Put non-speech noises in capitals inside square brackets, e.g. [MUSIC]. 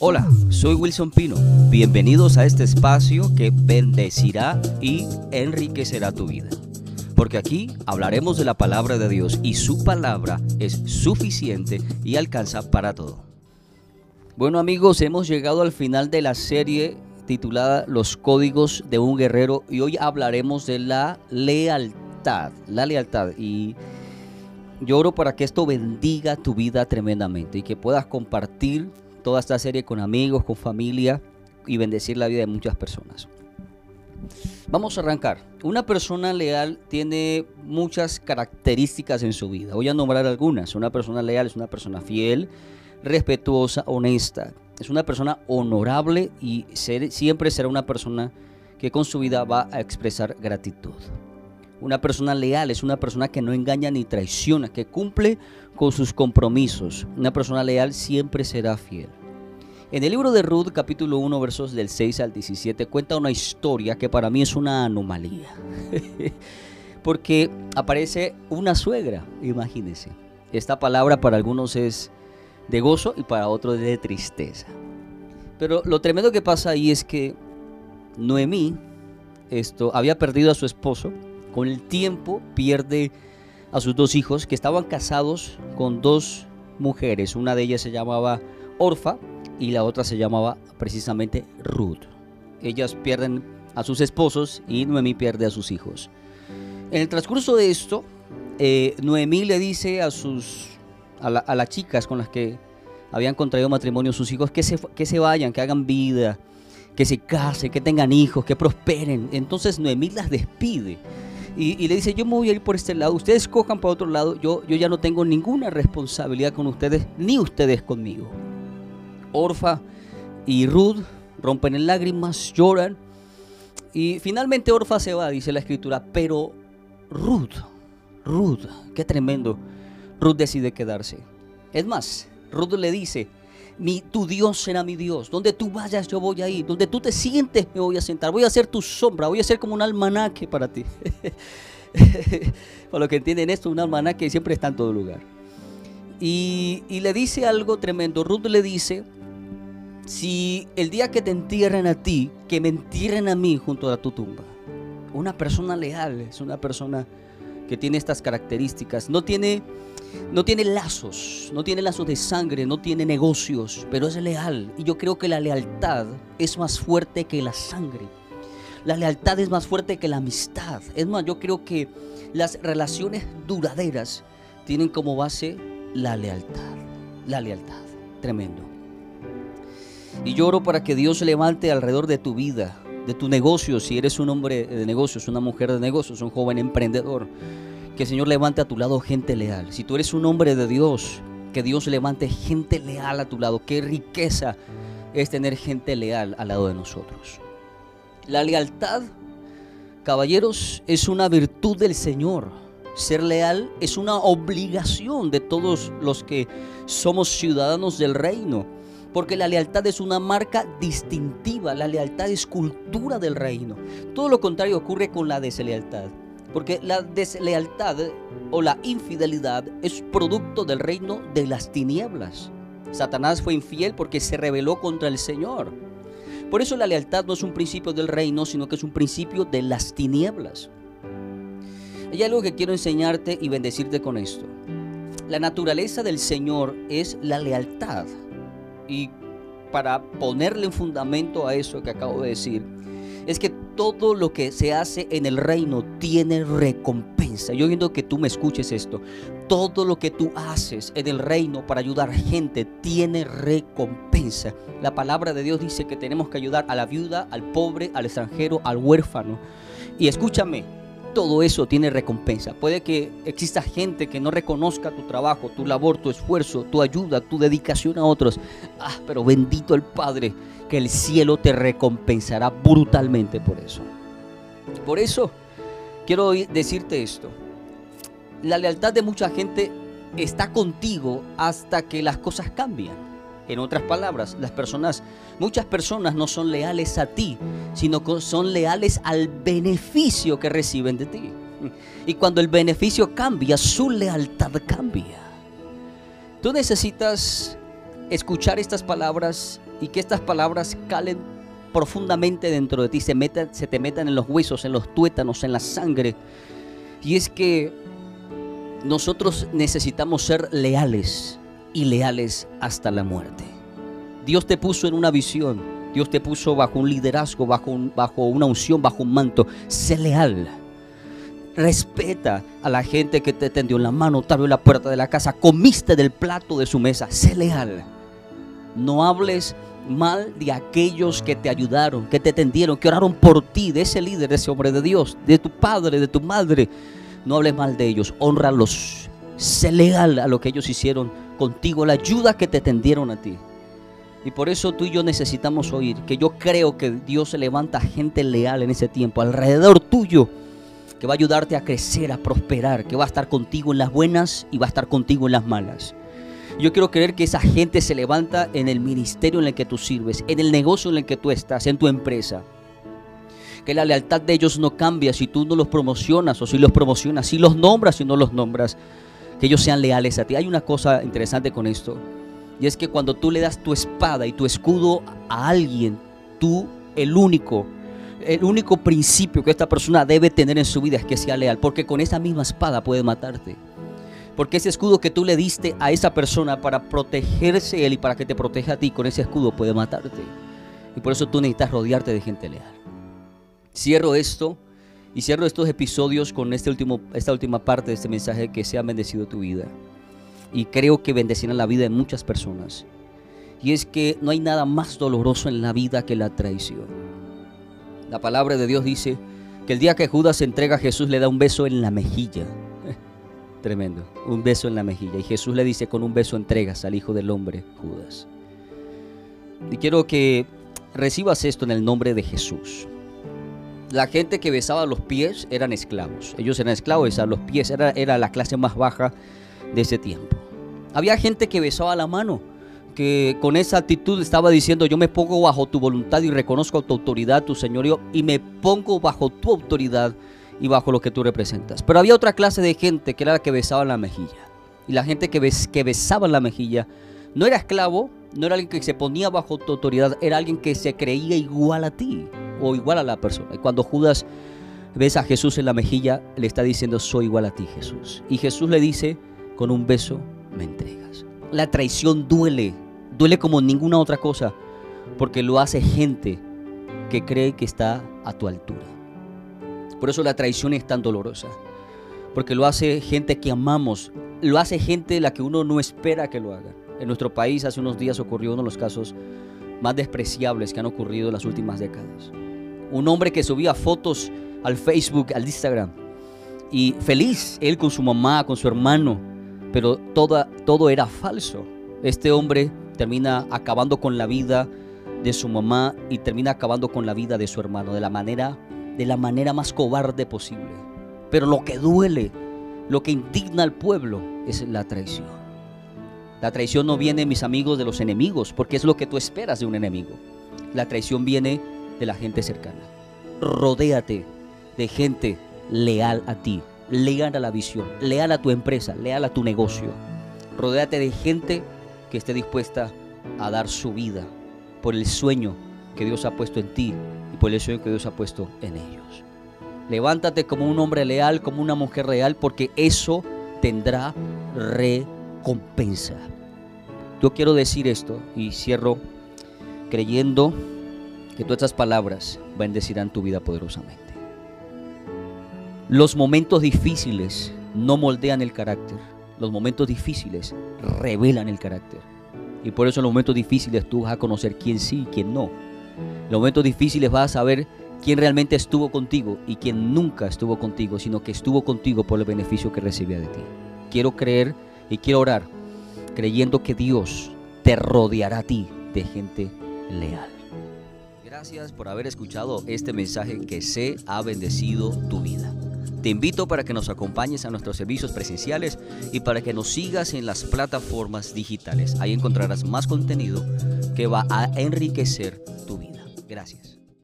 Hola, soy Wilson Pino. Bienvenidos a este espacio que bendecirá y enriquecerá tu vida. Porque aquí hablaremos de la palabra de Dios y su palabra es suficiente y alcanza para todo. Bueno amigos, hemos llegado al final de la serie titulada Los códigos de un guerrero y hoy hablaremos de la lealtad. La lealtad y yo oro para que esto bendiga tu vida tremendamente y que puedas compartir toda esta serie con amigos, con familia y bendecir la vida de muchas personas. Vamos a arrancar. Una persona leal tiene muchas características en su vida. Voy a nombrar algunas. Una persona leal es una persona fiel, respetuosa, honesta. Es una persona honorable y siempre será una persona que con su vida va a expresar gratitud. Una persona leal es una persona que no engaña ni traiciona, que cumple con sus compromisos. Una persona leal siempre será fiel. En el libro de Ruth, capítulo 1, versos del 6 al 17, cuenta una historia que para mí es una anomalía. [LAUGHS] Porque aparece una suegra, imagínense. Esta palabra para algunos es de gozo y para otros de tristeza. Pero lo tremendo que pasa ahí es que Noemí esto, había perdido a su esposo con el tiempo pierde a sus dos hijos que estaban casados con dos mujeres. Una de ellas se llamaba Orfa y la otra se llamaba precisamente Ruth. Ellas pierden a sus esposos y Noemí pierde a sus hijos. En el transcurso de esto, eh, Noemí le dice a, sus, a, las chicas con las que habían contraído matrimonio sus hijos que se, que se vayan, que hagan vida, que se casen, que tengan hijos, que prosperen. Entonces Noemí las despide y, le dice, yo me voy a ir por este lado, ustedes cojan para otro lado, yo, yo ya no tengo ninguna responsabilidad con ustedes, ni ustedes conmigo. Orfa y Ruth rompen en lágrimas, lloran, y finalmente Orfa se va, dice la escritura, pero Ruth, Ruth, qué tremendo, Ruth decide quedarse. Es más, Ruth le dice, mi, tu Dios será mi Dios. Donde tú vayas, yo voy a ir. Donde tú te sientes, me voy a sentar. Voy a ser tu sombra. Voy a ser como un almanaque para ti. [LAUGHS] para los que entienden esto, un almanaque siempre está en todo lugar. Y, y le dice algo tremendo. Ruth le dice, si el día que te entierren a ti, que me entierren a mí junto a tu tumba. Una persona leal es una persona que tiene estas características. No tiene, no tiene lazos, no tiene lazos de sangre, no tiene negocios, pero es leal. Y yo creo que la lealtad es más fuerte que la sangre. La lealtad es más fuerte que la amistad. Es más, yo creo que las relaciones duraderas tienen como base la lealtad. La lealtad. Tremendo. Y lloro para que Dios levante alrededor de tu vida de tu negocio, si eres un hombre de negocios, una mujer de negocios, un joven emprendedor, que el Señor levante a tu lado gente leal. Si tú eres un hombre de Dios, que Dios levante gente leal a tu lado. Qué riqueza es tener gente leal al lado de nosotros. La lealtad, caballeros, es una virtud del Señor. Ser leal es una obligación de todos los que somos ciudadanos del reino. Porque la lealtad es una marca distintiva, la lealtad es cultura del reino. Todo lo contrario ocurre con la deslealtad. Porque la deslealtad o la infidelidad es producto del reino de las tinieblas. Satanás fue infiel porque se rebeló contra el Señor. Por eso la lealtad no es un principio del reino, sino que es un principio de las tinieblas. Hay algo que quiero enseñarte y bendecirte con esto. La naturaleza del Señor es la lealtad y para ponerle un fundamento a eso que acabo de decir, es que todo lo que se hace en el reino tiene recompensa. Yo viendo que tú me escuches esto. Todo lo que tú haces en el reino para ayudar gente tiene recompensa. La palabra de Dios dice que tenemos que ayudar a la viuda, al pobre, al extranjero, al huérfano. Y escúchame, todo eso tiene recompensa. Puede que exista gente que no reconozca tu trabajo, tu labor, tu esfuerzo, tu ayuda, tu dedicación a otros. Ah, pero bendito el Padre, que el cielo te recompensará brutalmente por eso. Por eso quiero decirte esto. La lealtad de mucha gente está contigo hasta que las cosas cambian. En otras palabras, las personas, muchas personas no son leales a ti, sino que son leales al beneficio que reciben de ti. Y cuando el beneficio cambia, su lealtad cambia. Tú necesitas escuchar estas palabras y que estas palabras calen profundamente dentro de ti, se, metan, se te metan en los huesos, en los tuétanos, en la sangre. Y es que nosotros necesitamos ser leales y leales hasta la muerte. Dios te puso en una visión, Dios te puso bajo un liderazgo, bajo, bajo una unción, bajo un manto. Sé leal. Respeta a la gente que te tendió la mano, te abrió la puerta de la casa, comiste del plato de su mesa. Sé leal. No hables mal de aquellos que te ayudaron, que te tendieron, que oraron por ti, de ese líder, de ese hombre de Dios, de tu padre, de tu madre. No hables mal de ellos, honralos. Sé leal a lo que ellos hicieron contigo, la ayuda que te tendieron a ti. Y por eso tú y yo necesitamos oír que yo creo que Dios se levanta gente leal en ese tiempo, alrededor tuyo, que va a ayudarte a crecer, a prosperar, que va a estar contigo en las buenas y va a estar contigo en las malas. Yo quiero creer que esa gente se levanta en el ministerio en el que tú sirves, en el negocio en el que tú estás, en tu empresa. Que la lealtad de ellos no cambia si tú no los promocionas o si los promocionas, si los nombras o no los nombras. Que ellos sean leales a ti. Hay una cosa interesante con esto. Y es que cuando tú le das tu espada y tu escudo a alguien, tú, el único, el único principio que esta persona debe tener en su vida es que sea leal. Porque con esa misma espada puede matarte. Porque ese escudo que tú le diste a esa persona para protegerse él y para que te proteja a ti, con ese escudo puede matarte. Y por eso tú necesitas rodearte de gente leal. Cierro esto y cierro estos episodios con este último, esta última parte de este mensaje que se ha bendecido tu vida. Y creo que bendecirá la vida de muchas personas. Y es que no hay nada más doloroso en la vida que la traición. La palabra de Dios dice que el día que Judas se entrega a Jesús le da un beso en la mejilla. [LAUGHS] Tremendo. Un beso en la mejilla. Y Jesús le dice, con un beso entregas al Hijo del Hombre, Judas. Y quiero que recibas esto en el nombre de Jesús. La gente que besaba los pies eran esclavos. Ellos eran esclavos, besaban los pies. Era, era la clase más baja de ese tiempo. Había gente que besaba la mano, que con esa actitud estaba diciendo, yo me pongo bajo tu voluntad y reconozco tu autoridad, tu señorío, y me pongo bajo tu autoridad y bajo lo que tú representas. Pero había otra clase de gente que era la que besaba la mejilla. Y la gente que, que besaba la mejilla no era esclavo, no era alguien que se ponía bajo tu autoridad, era alguien que se creía igual a ti o igual a la persona. Y cuando Judas besa a Jesús en la mejilla, le está diciendo, soy igual a ti Jesús. Y Jesús le dice, con un beso me entregas. La traición duele, duele como ninguna otra cosa, porque lo hace gente que cree que está a tu altura. Por eso la traición es tan dolorosa. Porque lo hace gente que amamos. Lo hace gente la que uno no espera que lo haga. En nuestro país hace unos días ocurrió uno de los casos más despreciables que han ocurrido en las últimas décadas. Un hombre que subía fotos al Facebook, al Instagram. Y feliz, él con su mamá, con su hermano. Pero toda, todo era falso. Este hombre termina acabando con la vida de su mamá y termina acabando con la vida de su hermano de la manera de la manera más cobarde posible. Pero lo que duele, lo que indigna al pueblo es la traición. La traición no viene, mis amigos, de los enemigos, porque es lo que tú esperas de un enemigo. La traición viene de la gente cercana. Rodéate de gente leal a ti, leal a la visión, leal a tu empresa, leal a tu negocio. Rodéate de gente que esté dispuesta a dar su vida por el sueño que Dios ha puesto en ti por el sueño que Dios ha puesto en ellos. Levántate como un hombre leal, como una mujer real, porque eso tendrá recompensa. Yo quiero decir esto y cierro creyendo que todas estas palabras bendecirán tu vida poderosamente. Los momentos difíciles no moldean el carácter. Los momentos difíciles revelan el carácter. Y por eso en los momentos difíciles tú vas a conocer quién sí y quién no en los momentos difíciles vas a saber quién realmente estuvo contigo y quién nunca estuvo contigo, sino que estuvo contigo por el beneficio que recibía de ti. Quiero creer y quiero orar creyendo que Dios te rodeará a ti de gente leal. Gracias por haber escuchado este mensaje que se ha bendecido tu vida. Te invito para que nos acompañes a nuestros servicios presenciales y para que nos sigas en las plataformas digitales. Ahí encontrarás más contenido que va a enriquecer tu vida. Gracias.